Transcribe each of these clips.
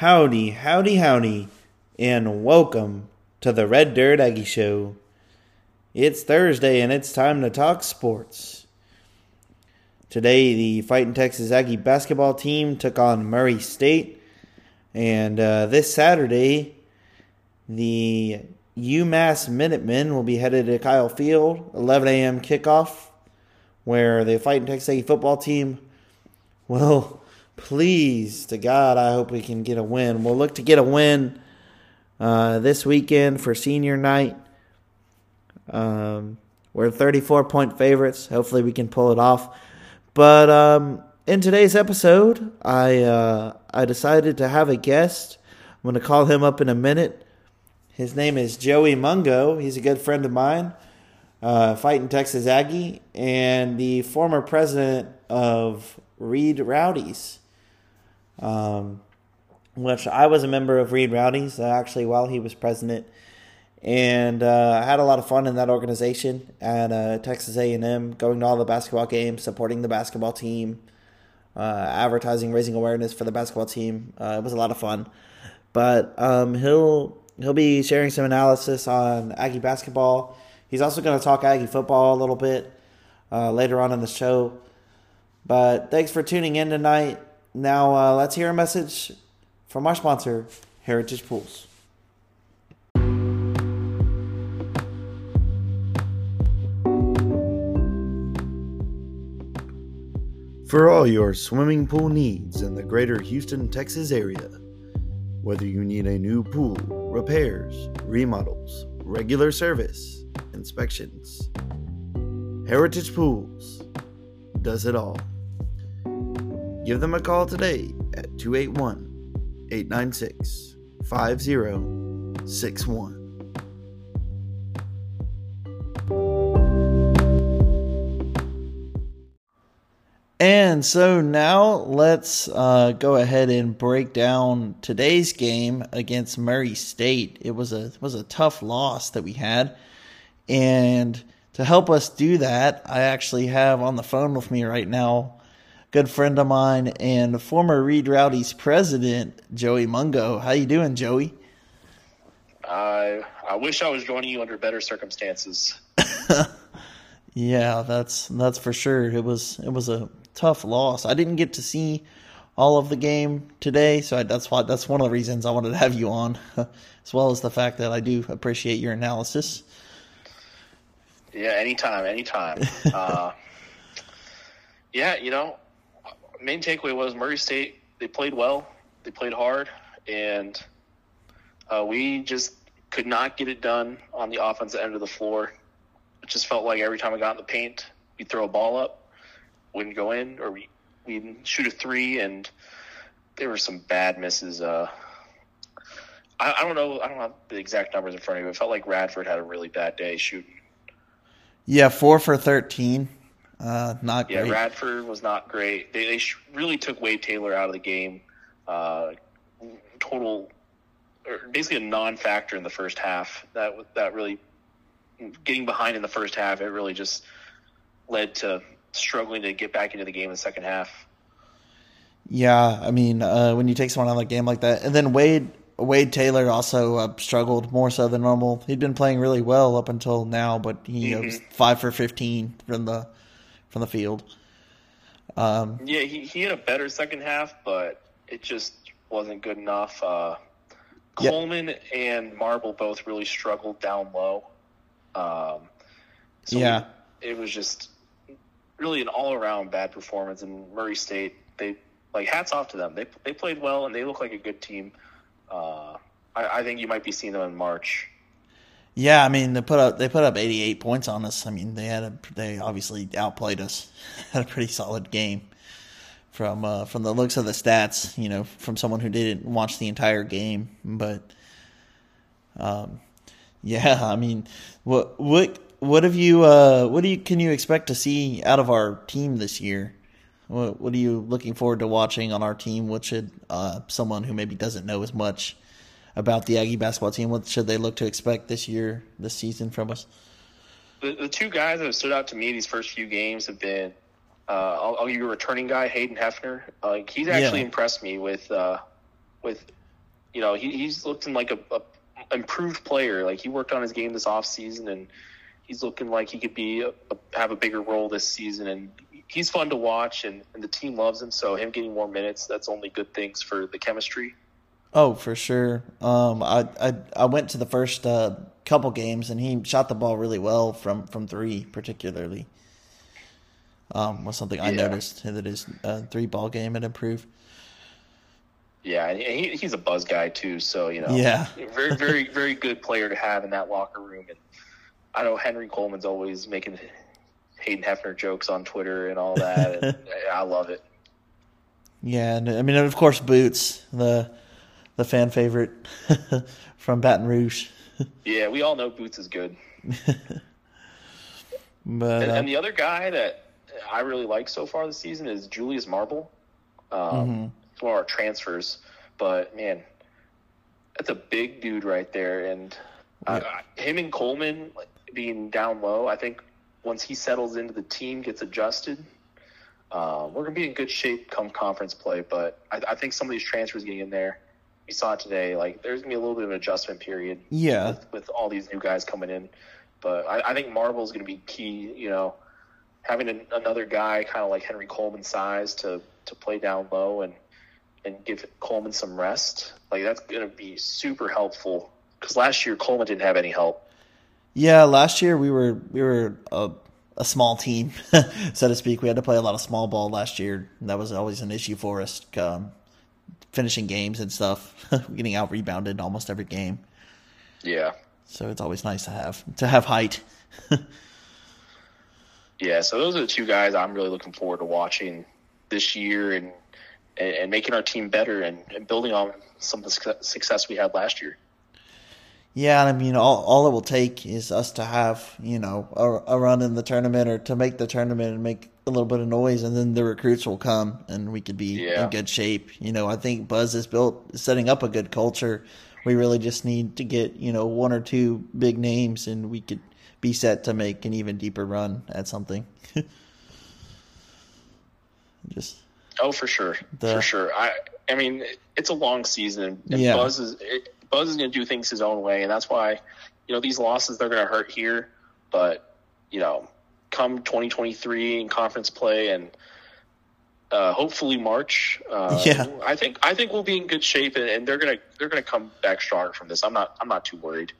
Howdy, howdy, howdy, and welcome to the Red Dirt Aggie Show. It's Thursday and it's time to talk sports. Today, the Fighting Texas Aggie basketball team took on Murray State, and uh, this Saturday, the UMass Minutemen will be headed to Kyle Field, 11 a.m. kickoff, where the Fighting Texas Aggie football team will please to God, I hope we can get a win. We'll look to get a win uh, this weekend for senior night. Um, we're 34 point favorites. Hopefully, we can pull it off. But um, in today's episode, I uh, I decided to have a guest. I'm going to call him up in a minute. His name is Joey Mungo. He's a good friend of mine, uh, fighting Texas Aggie, and the former president of Reed Rowdies um, which I was a member of Reed Rowdies uh, actually while he was president, and uh, I had a lot of fun in that organization at uh, Texas A&M, going to all the basketball games, supporting the basketball team, uh, advertising, raising awareness for the basketball team. Uh, it was a lot of fun, but um, he'll he'll be sharing some analysis on Aggie basketball. He's also going to talk Aggie football a little bit uh, later on in the show. But thanks for tuning in tonight. Now, uh, let's hear a message from our sponsor, Heritage Pools. For all your swimming pool needs in the greater Houston, Texas area, whether you need a new pool, repairs, remodels, regular service, inspections, Heritage Pools does it all. Give them a call today at 281 896 5061. And so now let's uh, go ahead and break down today's game against Murray State. It was a it was a tough loss that we had, and to help us do that, I actually have on the phone with me right now good friend of mine and former Reed Rowdy's president, Joey Mungo. How you doing, Joey? I I wish I was joining you under better circumstances. yeah, that's that's for sure. It was it was a tough loss. I didn't get to see all of the game today, so I, that's why that's one of the reasons I wanted to have you on, as well as the fact that I do appreciate your analysis. Yeah, anytime, anytime. uh, yeah, you know, main takeaway was Murray State. They played well. They played hard, and uh, we just could not get it done on the offensive end of the floor. It just felt like every time I got in the paint, we'd throw a ball up, wouldn't go in, or we we'd shoot a three, and there were some bad misses. Uh, I, I don't know. I don't have the exact numbers in front of me. But it felt like Radford had a really bad day shooting. Yeah, four for thirteen. Uh, not yeah, great. Radford was not great. They, they sh- really took Wade Taylor out of the game. Uh, total, basically a non-factor in the first half. That that really getting behind in the first half. It really just led to struggling to get back into the game in the second half. Yeah, I mean, uh, when you take someone out of the game like that, and then Wade Wade Taylor also uh, struggled more so than normal. He'd been playing really well up until now, but he mm-hmm. was five for fifteen from the from the field. Um, yeah, he, he had a better second half, but it just wasn't good enough. Uh, Coleman and Marble both really struggled down low. Um, so yeah, we, it was just really an all around bad performance. And Murray State, they like hats off to them. They they played well and they look like a good team. Uh, I, I think you might be seeing them in March. Yeah, I mean they put up they put up 88 points on us. I mean they had a, they obviously outplayed us. had a pretty solid game from uh, from the looks of the stats. You know, from someone who didn't watch the entire game, but um, yeah, I mean, what what what have you uh, what do you can you expect to see out of our team this year? What what are you looking forward to watching on our team? What should uh, someone who maybe doesn't know as much about the Aggie basketball team? What should they look to expect this year, this season from us? The, the two guys that have stood out to me these first few games have been uh, I'll, I'll, give you a returning guy, Hayden Hefner. Uh, he's actually yeah. impressed me with uh, with you know, he, he's looking like a, a improved player. Like he worked on his game this off season, and he's looking like he could be a, a, have a bigger role this season. And he's fun to watch, and, and the team loves him. So him getting more minutes, that's only good things for the chemistry. Oh, for sure. Um, I I I went to the first uh, couple games, and he shot the ball really well from from three, particularly. Um, was something I yeah. noticed that his uh, three ball game had improved. Yeah, and he, he's a buzz guy too, so you know, yeah, very, very, very good player to have in that locker room. And I know Henry Coleman's always making Hayden Hefner jokes on Twitter and all that. and I love it. Yeah, and I mean, of course, Boots, the the fan favorite from Baton Rouge. yeah, we all know Boots is good. but and, uh, and, the other guy that I really like so far this season is Julius Marble. Um, mm-hmm one of our transfers. But man, that's a big dude right there, and uh, him and Coleman being down low, I think once he settles into the team, gets adjusted, uh, we're gonna be in good shape come conference play. But I, I, think some of these transfers getting in there, we saw it today. Like there's gonna be a little bit of an adjustment period. Yeah, with, with all these new guys coming in, but I, I think Marble's gonna be key. You know, having an, another guy kind of like Henry Coleman size to to play down low and and give Coleman some rest, like that's going to be super helpful. Because last year Coleman didn't have any help. Yeah, last year we were we were a, a small team, so to speak. We had to play a lot of small ball last year. That was always an issue for us, um, finishing games and stuff, getting out rebounded almost every game. Yeah. So it's always nice to have to have height. yeah, so those are the two guys I'm really looking forward to watching this year and and, and making our team better and, and, building on some of the success we had last year. Yeah, I mean, all all it will take is us to have you know a, a, run in the tournament or to make the tournament and make a little bit of noise, and then the recruits will come and we could be yeah. in good shape. You know, I think Buzz is built setting up a good culture. We really just need to get you know one or two big names, and we could be set to make an even deeper run at something. just Oh, for sure, the, for sure. I, I mean, it's a long season, and yeah. Buzz is it, Buzz is going to do things his own way, and that's why, you know, these losses they're going to hurt here, but you know, come 2023 in conference play and uh, hopefully March. Uh, yeah, I think I think we'll be in good shape, and, and they're gonna they're gonna come back stronger from this. I'm not I'm not too worried.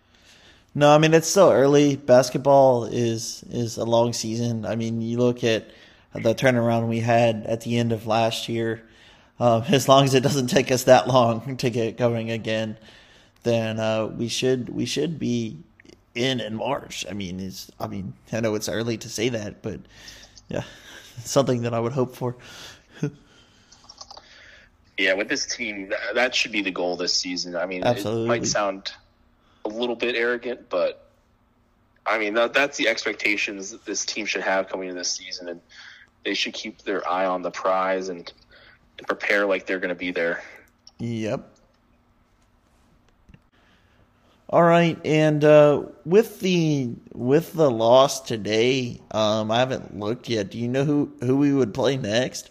No, I mean it's still early. Basketball is is a long season. I mean, you look at the turnaround we had at the end of last year. Um, as long as it doesn't take us that long to get going again, then uh, we should we should be in in March. I mean, it's I mean I know it's early to say that, but yeah, something that I would hope for. yeah, with this team, that should be the goal this season. I mean, Absolutely. it might sound a little bit arrogant, but I mean that, that's the expectations that this team should have coming into this season, and they should keep their eye on the prize and, and prepare like they're going to be there. Yep. All right, and uh, with the with the loss today, um, I haven't looked yet. Do you know who who we would play next?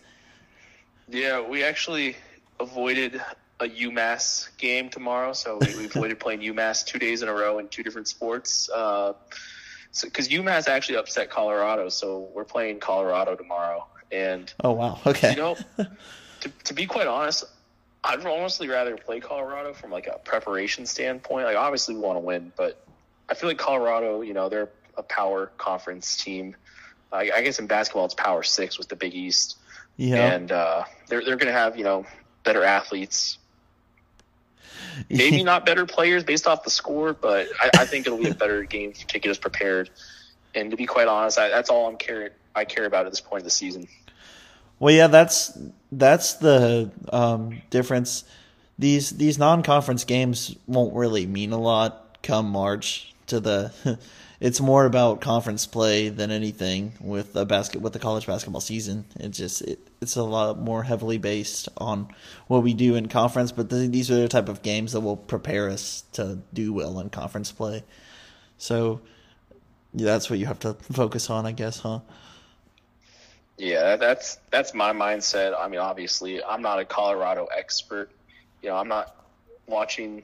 Yeah, we actually avoided a UMass game tomorrow, so we, we avoided playing UMass two days in a row in two different sports. Uh, because so, UMass actually upset Colorado, so we're playing Colorado tomorrow. And oh wow, okay. You know, to to be quite honest, I'd honestly rather play Colorado from like a preparation standpoint. Like obviously we want to win, but I feel like Colorado, you know, they're a power conference team. I, I guess in basketball it's Power Six with the Big East. Yeah, and uh, they're they're going to have you know better athletes, Maybe not better players based off the score, but I, I think it'll be a better game to get us prepared. And to be quite honest, I, that's all I'm care I care about at this point of the season. Well, yeah, that's that's the um, difference. These these non conference games won't really mean a lot come March to the it's more about conference play than anything with the basket with the college basketball season. It's just it, it's a lot more heavily based on what we do in conference. But the, these are the type of games that will prepare us to do well in conference play. So yeah, that's what you have to focus on, I guess, huh? Yeah, that's that's my mindset. I mean, obviously, I'm not a Colorado expert. You know, I'm not watching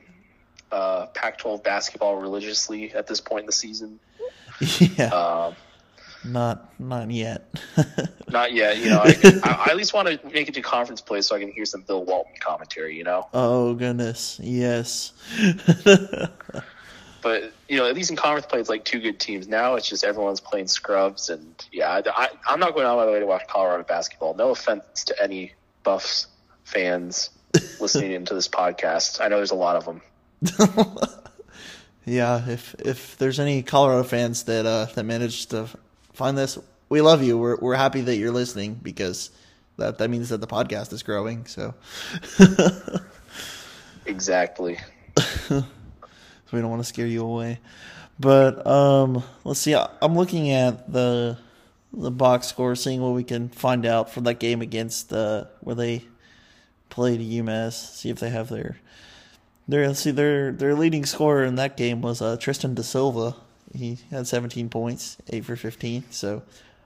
uh, Pac-12 basketball religiously at this point in the season. yeah, Um, not not yet. not yet, you know. I, I, I at least want to make it to conference play so I can hear some Bill Walton commentary, you know. oh goodness, yes. But you know, at least in conference play, it's like two good teams. Now it's just everyone's playing scrubs, and yeah, I, I'm not going out of my way to watch Colorado basketball. No offense to any Buffs fans listening into this podcast. I know there's a lot of them. yeah, if if there's any Colorado fans that uh that managed to find this, we love you. We're we're happy that you're listening because that that means that the podcast is growing. So Exactly. We don't want to scare you away. But um, let's see. I'm looking at the the box score, seeing what we can find out from that game against uh, where they played UMass. See if they have their their let's see their their leading scorer in that game was uh, Tristan Da Silva. He had 17 points, eight for 15. So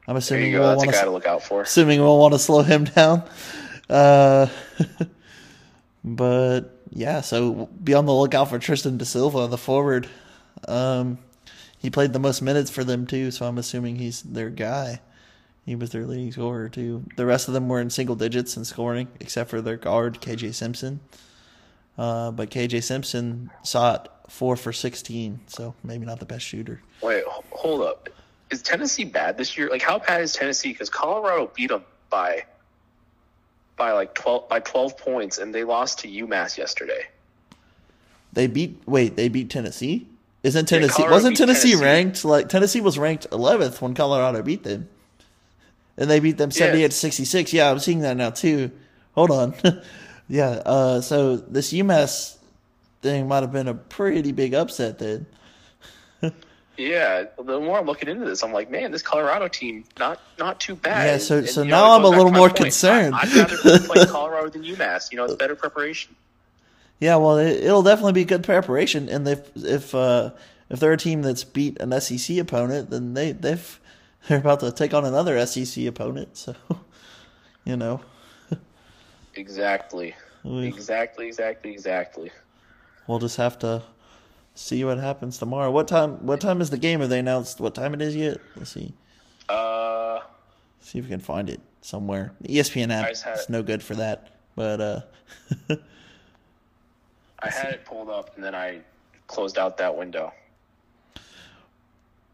I'm assuming we'll want to to look out for. assuming we'll want to slow him down. Uh, but yeah, so be on the lookout for Tristan Da Silva, the forward. Um, he played the most minutes for them too, so I'm assuming he's their guy. He was their leading scorer too. The rest of them were in single digits in scoring, except for their guard KJ Simpson. Uh, but KJ Simpson shot four for 16, so maybe not the best shooter. Wait, hold up. Is Tennessee bad this year? Like, how bad is Tennessee? Because Colorado beat them by by like twelve by twelve points, and they lost to UMass yesterday. They beat wait, they beat Tennessee? Isn't Tennessee Colorado wasn't Tennessee, Tennessee. ranked like Tennessee was ranked 11th when Colorado beat them. And they beat them 78 to 66. Yeah, I'm seeing that now too. Hold on. yeah, uh so this UMass thing might have been a pretty big upset then. Yeah, the more I'm looking into this, I'm like, man, this Colorado team not not too bad. Yeah, so- And, so you now it I'm a little more point. concerned. I, I'd rather play Colorado than UMass. You know, it's better preparation. Yeah, well, it, it'll definitely be good preparation, and if if uh, if they're a team that's beat an SEC opponent, then they they've they're about to take on another SEC opponent. So, you know, Exactly. Exactly. Exactly. Exactly. we'll just have to see what happens tomorrow. What time? What time is the game? Have they announced what time it is yet? Let's see. Uh, See if we can find it somewhere. The ESPN app I is it. no good for that, but uh, I had it pulled up, and then I closed out that window.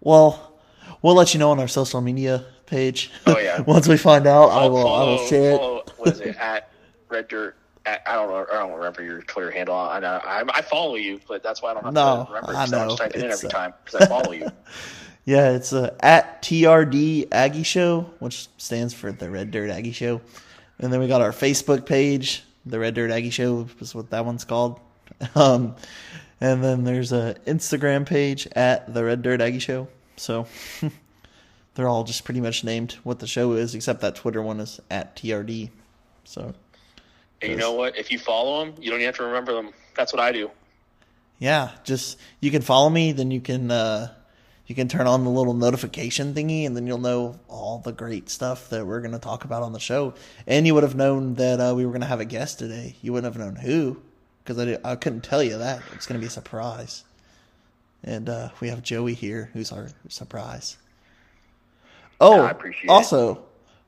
well, we'll let you know on our social media page. Oh, yeah. Once we find out, I'll I will follow- share it. follow- what is it at Red Dirt? I don't know. I don't remember your Twitter handle. I, know- I, I follow you, but that's why I don't have No, to remember. I know. just typing it in every uh, time because I follow you. Yeah, it's uh, at TRD Aggie Show, which stands for the Red Dirt Aggie Show. And then we got our Facebook page, the Red Dirt Aggie Show is what that one's called. Um, and then there's a Instagram page at the Red Dirt Aggie Show. So they're all just pretty much named what the show is, except that Twitter one is at TRD. So And you know what? If you follow them, you don't even have to remember them. That's what I do. yeah, just you can follow me, then you can uh, you can turn on the little notification thingy, and then you'll know all the great stuff that we're going to talk about on the show. And you would have known that uh, we were going to have a guest today. You wouldn't have known who, because I, di- I couldn't tell you that. It's going to be a surprise. And uh, we have Joey here, who's our surprise. Oh, I appreciate it. also,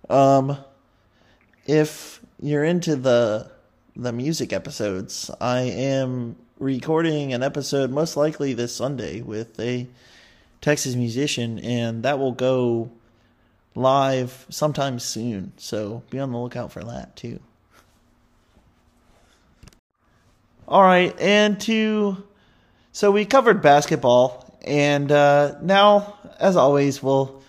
um, if you're into the the music episodes, I am recording an episode most likely this Sunday with a Texas musician, and that will go live sometime soon. So be on the lookout for that too. All right, and to so we covered basketball, and uh, now, as always, we'll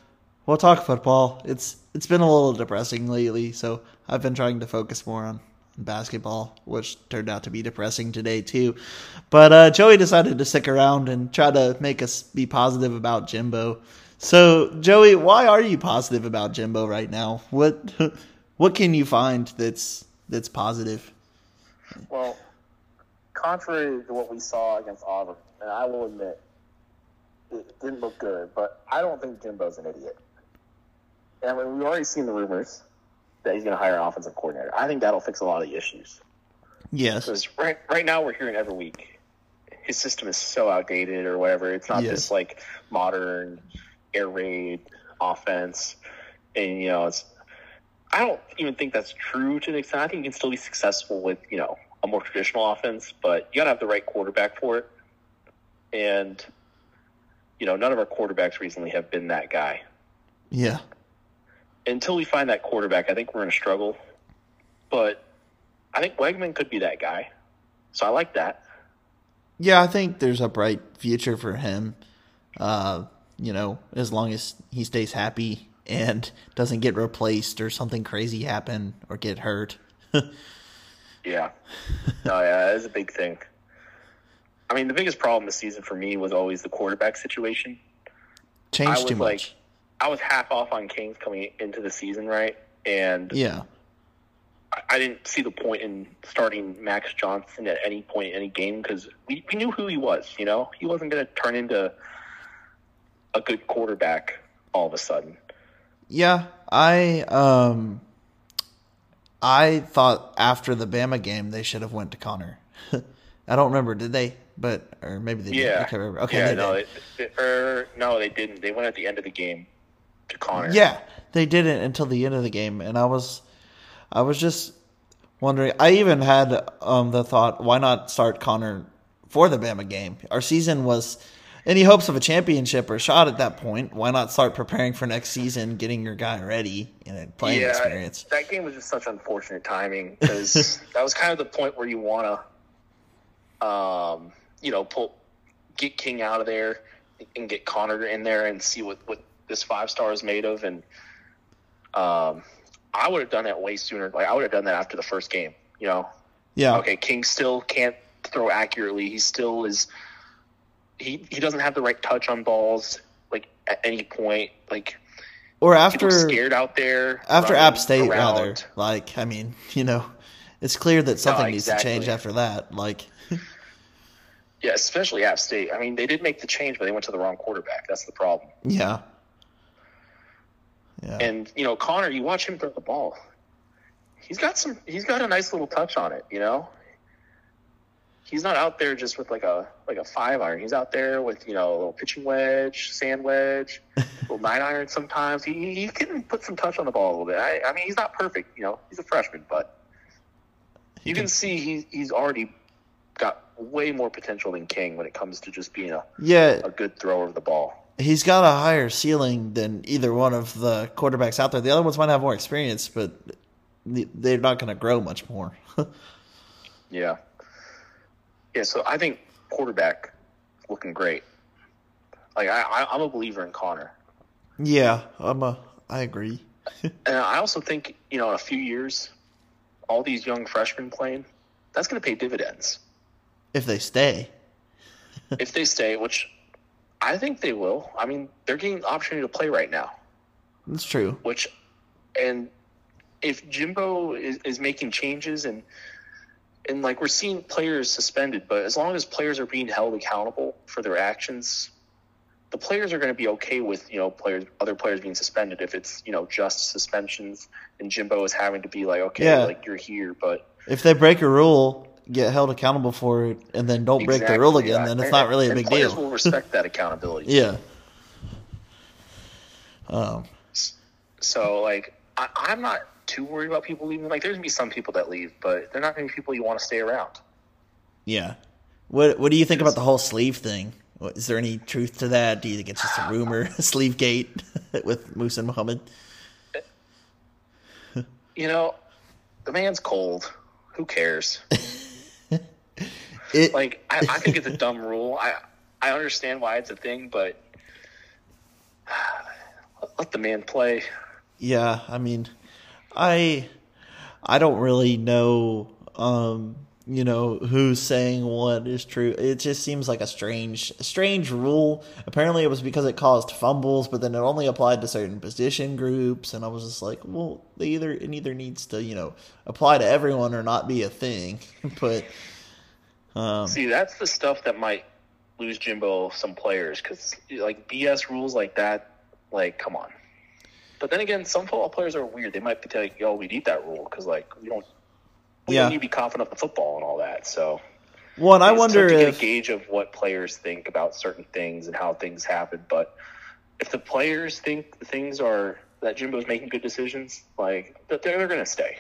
we'll talk football. It's it's been a little depressing lately, so I've been trying to focus more on basketball, which turned out to be depressing today too. But uh, Joey decided to stick around and try to make us be positive about Jimbo. So Joey, why are you positive about Jimbo right now? What what can you find that's that's positive? Well, contrary to what we saw against Auburn, and I will admit it didn't look good, but I don't think Jimbo's an idiot. And we've already seen the rumors that he's going to hire an offensive coordinator. I think that'll fix a lot of the issues. Yes. Because right right now we're hearing every week his system is so outdated or whatever. It's not Yes. this like modern air raid offense, and you know it's. I don't even think that's true to an extent. I think you can still be successful with you know a more traditional offense, but you got to have the right quarterback for it. And you know, none of our quarterbacks recently have been that guy. Yeah. Until we find that quarterback, I think we're going to struggle. But I think Weigman could be that guy. So I like that. Yeah, I think there's a bright future for him. Uh, you know, as long as he stays happy and doesn't get replaced or something crazy happen or get hurt. Yeah. No, yeah, that's a big thing. I mean, the biggest problem this season for me was always the quarterback situation. Changed too much. like, I was half off on Kings coming into the season, right? And yeah. I, I didn't see the point in starting Max Johnson at any point in any game because we, we knew who he was. You know, he wasn't going to turn into a good quarterback all of a sudden. Yeah, I um I thought after the Bama game they should have went to Conner. I don't remember, did they? But or maybe they. Yeah. I can't remember. Okay, yeah, no, did. they, they, er, no, they didn't. They went at the end of the game to Conner. Yeah, they didn't until the end of the game, and I was, I was just wondering. I even had um, the thought, why not start Conner for the Bama game? Our season was any hopes of a championship or shot at that point. Why not start preparing for next season, getting your guy ready and playing yeah, experience? That game was just such unfortunate timing because that was kind of the point where you want to, um, you know, pull get King out of there and get Conner in there and see what what this five star is made of. And um, I would have done that way sooner. Like I would have done that after the first game. You know, Yeah, okay, King still can't throw accurately. He still is. He he doesn't have the right touch on balls. Like at any point, like or after scared out there. after App State, around. rather. Like, I mean, you know, it's clear that something needs to change after that. Like, Yeah, especially App State. I mean, they did make the change, but they went to the wrong quarterback. That's the problem. yeah, yeah, And you know, Conner, you watch him throw the ball. He's got some. He's got a nice little touch on it. You know, he's not out there just with like a like a five iron. He's out there with you know a little pitching wedge, sand wedge, little nine iron. Sometimes he he can put some touch on the ball a little bit. I, I mean, he's not perfect. You know, he's a freshman, but He you can- can see he he's already got way more potential than King when it comes to just being a, yeah. a good thrower of the ball. He's got a higher ceiling than either one of the quarterbacks out there. The other ones might have more experience, but they're not going to grow much more. Yeah. Yeah, so I think quarterback looking great. Like I, I I'm a believer in Conner. yeah, I'm a. I agree. And I also think, you know, in a few years, all these young freshmen playing, that's gonna pay dividends. If they stay, if they stay, which I think they will. I mean, they're getting the opportunity to play right now. that's true. Which and if Jimbo is, is making changes and and like we're seeing players suspended, but as long as players are being held accountable for their actions, the players are going to be okay with you know players other players being suspended if it's you know just suspensions and Jimbo is having to be like okay Yeah. like you're here, but If they break a rule, get held accountable for it, and then don't break the rule again, yeah. then it's not really a and big players deal. will respect that accountability. Yeah. Um. So like I, I'm not too worried about people leaving. Like there's gonna be some people that leave, but they're not gonna be people you want to stay around. Yeah. What What do you think about the whole sleeve thing? What- Is there any truth to that? Do you think it's just a rumor, sleeve gate with Muhsin Muhammad? You know, the man's cold. Who cares? It, Like I, I think it's a dumb rule. I I understand why it's a thing, but let the man play. yeah, I mean, I I don't really know, um, you know, who's saying what is true. It just seems like a strange, strange rule. Apparently, it was because it caused fumbles, but then it only applied to certain position groups, and I was just like, well, they either it either needs to, you know, apply to everyone or not be a thing. but um, See, that's the stuff that might lose Jimbo some players because like BS rules like that, like come on. But then again, some football players are weird. They might be like, "Yo, we need that rule because like we don't we Yeah. need to be confident of the football and all that. So Well, and I wonder to get a gauge of what players think about certain things and how things happen. But if the players think the things are that Jimbo's making good decisions, like that they're, they're going to stay.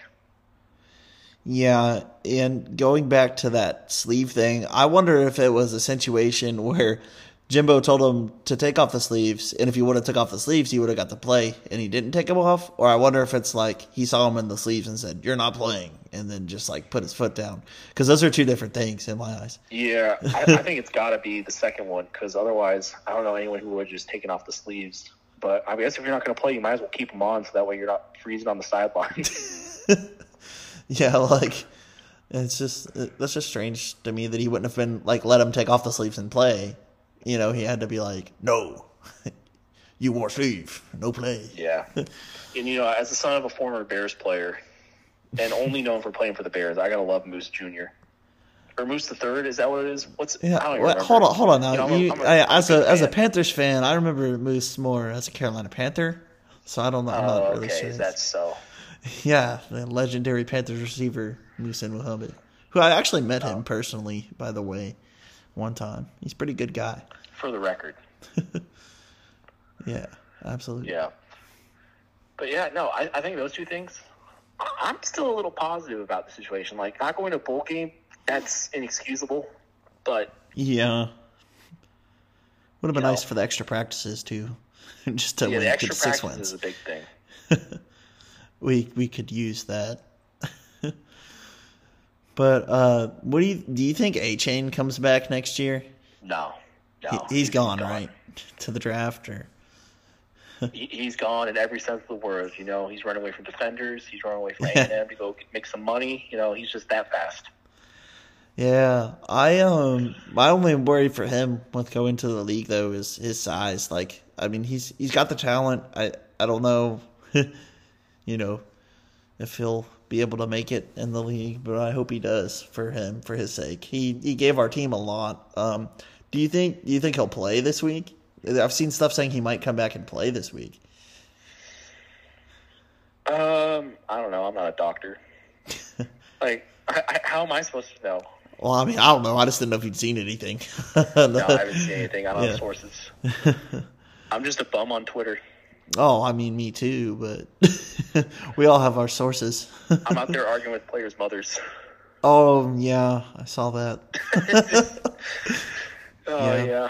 Yeah, and going back to that sleeve thing, I wonder if it was a situation where Jimbo told him to take off the sleeves, and if he would have took off the sleeves, he would have got to play, and he didn't take them off. Or I wonder if it's like he saw him in the sleeves and said, "You're not playing," and then just like put his foot down, because those are two different things in my eyes. Yeah, I, I think it's got to be the second one because otherwise, I don't know anyone who would have just taken off the sleeves. But I guess if you're not going to play, you might as well keep them on so that way you're not freezing on the sidelines. Yeah, like it's just that's just strange to me that he wouldn't have been like let him take off the sleeves and play. You know, he had to be like, "No, you wore sleeve, no play." yeah, and you know, as the son of a former Bears player and only known for playing for the Bears, I gotta love Moose Jr. or Moose the Third. Is that what it is? What's I Yeah, don't even hold on, hold on now. You know, I'm a- You- I'm a- I- I'm a as a big as a. Panthers fan, I remember Moose more as a Carolina Panther, so I don't know. I'm not Oh, really okay, sure. that's so. Yeah, the legendary Panthers receiver Muhsin Muhammad, who I actually met Oh. him personally, by the way, one time. He's a pretty good guy. For the record, Yeah, absolutely. yeah. But yeah, no, I, I think those two things. I'm still a little positive about the situation. Like not going to a bowl game, that's inexcusable. But Yeah. Would have been nice know. for the extra practices too, just to yeah, win, the extra six wins. is a big thing. We we could use that. but uh, what do you do? You think Achane comes back next year? No, no, He, he's gone, right to the draft, or He, he's gone in every sense of the word. You know, he's running away from defenders. He's running away from A and M to go make some money. You know, he's just that fast. yeah. I um, my only worry for him with going to the league though is his size. Like, I mean, he's he's got the talent. I I don't know, you know, if he'll be able to make it in the league, but I hope he does for him for his sake. He he gave our team a lot. Um, do you think do you think he'll play this week? I've seen stuff saying he might come back and play this week. Um, I don't know. I'm not a doctor. like, I, I, how am I supposed to know? Well, I mean, I don't know. I just didn't know if you'd seen anything. No, I haven't seen anything. I don't Yeah. have sources. I'm just a bum on Twitter. Oh, I mean, me too, but we all have our sources. I'm out there arguing with players' mothers. oh, yeah, I saw that. Oh Yeah. yeah.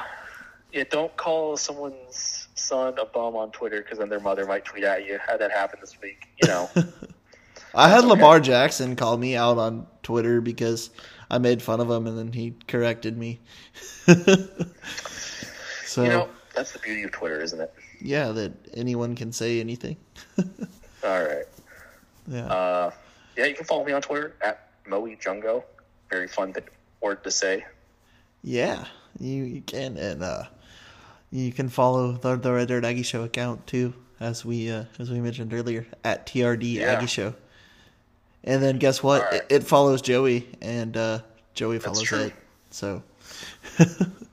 yeah, Don't call someone's son a bum on Twitter because then their mother might tweet at you. Had that happen this week? You know. I had okay. Lamar Jackson call me out on Twitter because I made fun of him and then he corrected me. so, you know, that's the beauty of Twitter, isn't it? Yeah, that anyone can say anything. All right. Yeah. Uh, yeah, you can follow me on Twitter at Moe Jungo. Very fun th- word to say. Yeah, you, you can, and uh, you can follow the the Red Dirt Aggie Show account too, as we uh, as we mentioned earlier at TRD Yeah. Aggie Show. And then guess what? Right. It, it follows Joey, and uh, Joey follows it. So,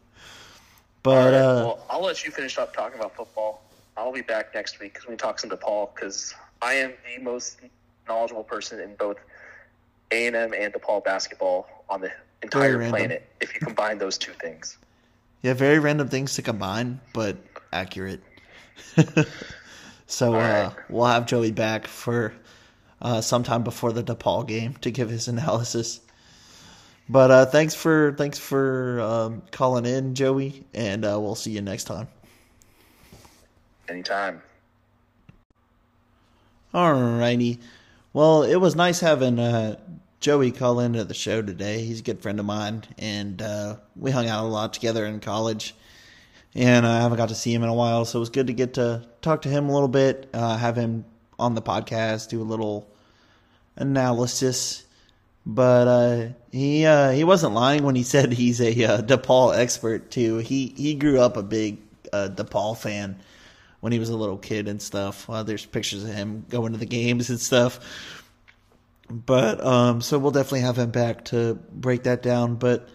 but right, uh, well, I'll let you finish up talking about football. I'll be back next week because we talk some DePaul because I am the most knowledgeable person in both A and M and DePaul basketball on the entire planet. If you combine those two things, yeah, very random things to combine, but accurate. so All uh, we'll have Joey back for uh, sometime before the DePaul game to give his analysis. But uh, thanks for thanks for um, calling in, Joey, and uh, we'll see you next time. anytime. Alrighty. Well, it was nice having uh, Joey call into the show today. He's a good friend of mine, and uh, we hung out a lot together in college. And I haven't got to see him in a while, so it was good to get to talk to him a little bit, uh, have him on the podcast, do a little analysis. But uh, he uh, he wasn't lying when he said he's a uh, DePaul expert too. He he grew up a big uh, DePaul fan when he was a little kid and stuff. Uh, there's pictures of him going to the games and stuff. But um, so we'll definitely have him back to break that down. But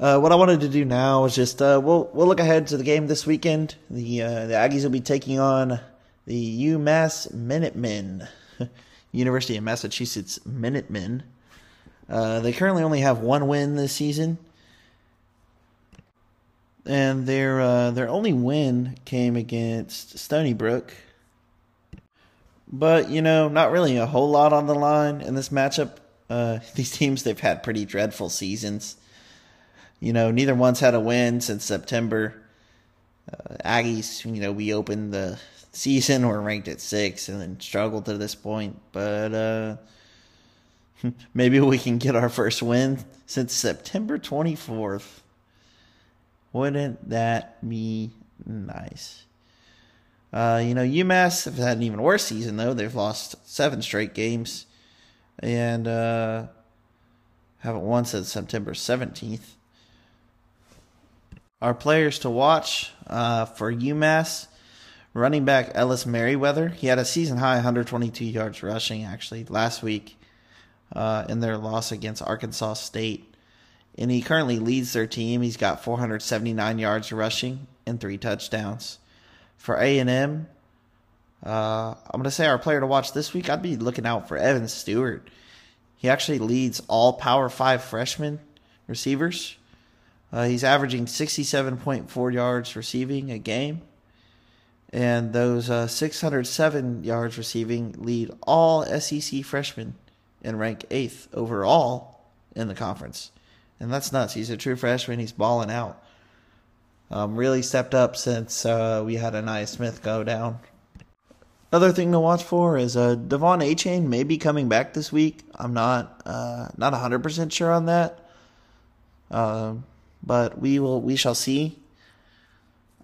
uh, what I wanted to do now is just we'll we'll look ahead to the game this weekend. The the Aggies will be taking on the UMass Minutemen, University of Massachusetts Minutemen. Uh, they currently only have one win this season, and their uh, their only win came against Stony Brook. But you know, not really a whole lot on the line in this matchup. Uh, these teams they've had pretty dreadful seasons. You know, neither one's had a win since September. Uh, Aggies, you know, we opened the season, we're ranked at six, and then struggled to this point. But uh, maybe we can get our first win since September 24th. Wouldn't that be nice? Uh, you know, UMass have had an even worse season, though. They've lost seven straight games and uh, haven't won since September 17th. Our players to watch uh, for UMass running back Ellis Merriweather. He had a season high 122 yards rushing, actually, last week uh, in their loss against Arkansas State. And he currently leads their team. He's got 479 yards rushing and three touchdowns. For A&M, uh, I'm going to say our player to watch this week, I'd be looking out for Evan Stewart. He actually leads all Power 5 freshman receivers. Uh, he's averaging 67.4 yards receiving a game. And those uh, 607 yards receiving lead all SEC freshmen and rank eighth overall in the conference. And that's nuts. He's a true freshman. He's balling out. Um, really stepped up since uh, we had Ainias Smith go down. Another thing to watch for is uh, De'Von Achane may be coming back this week. I'm not uh, not 100% sure on that. Um, but we will we shall see.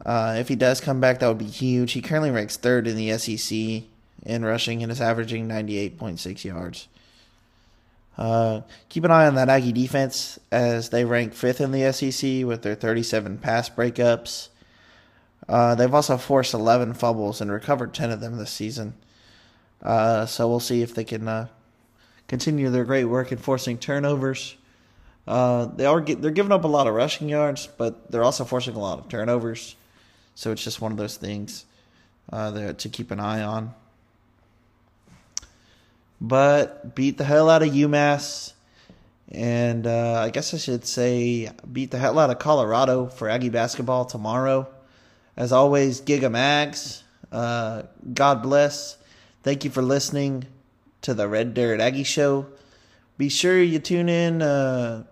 Uh, if he does come back, that would be huge. He currently ranks third in the SEC in rushing and is averaging 98.6 yards. Uh, keep an eye on that Aggie defense as they rank fifth in the SEC with their 37 pass breakups. Uh, they've also forced 11 fumbles and recovered 10 of them this season. Uh, so we'll see if they can uh, continue their great work in forcing turnovers. Uh, they are they're giving up a lot of rushing yards, but they're also forcing a lot of turnovers. So it's just one of those things to keep an eye on. But beat the hell out of UMass. And uh, I guess I should say beat the hell out of Colorado for Aggie basketball tomorrow. As always, Gig 'em Ags. Uh, God bless. Thank you for listening to the Red Dirt Aggie Show. Be sure you tune in uh,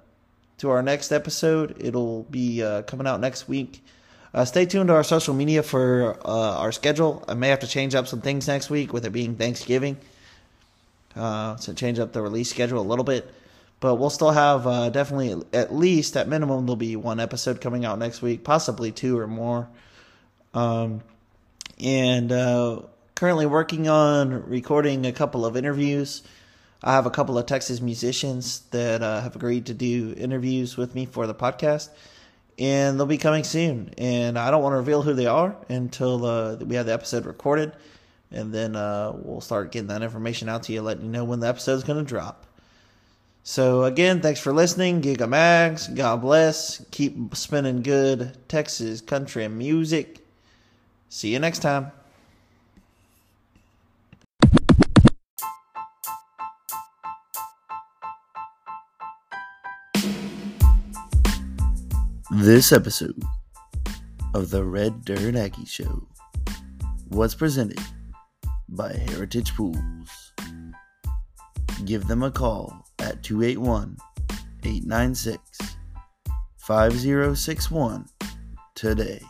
to our next episode. It'll be uh, coming out next week. Uh, stay tuned to our social media for uh, our schedule. I may have to change up some things next week with it being Thanksgiving. Uh, change up the release schedule a little bit. But we'll still have uh, definitely at least at minimum there'll be one episode coming out next week, possibly two or more. Um, and uh, currently working on recording a couple of interviews. I have a couple of Texas musicians that uh, have agreed to do interviews with me for the podcast, and they'll be coming soon. And I don't want to reveal who they are until uh, we have the episode recorded, and then uh, we'll start getting that information out to you, letting you know when the episode is going to drop. So again, thanks for listening, Gig 'em Ags. God bless. Keep spinning good Texas country music. See you next time. This episode of the Red Dirt Aggie Show was presented by Heritage Pools. Give them a call at 281 896 5061 today.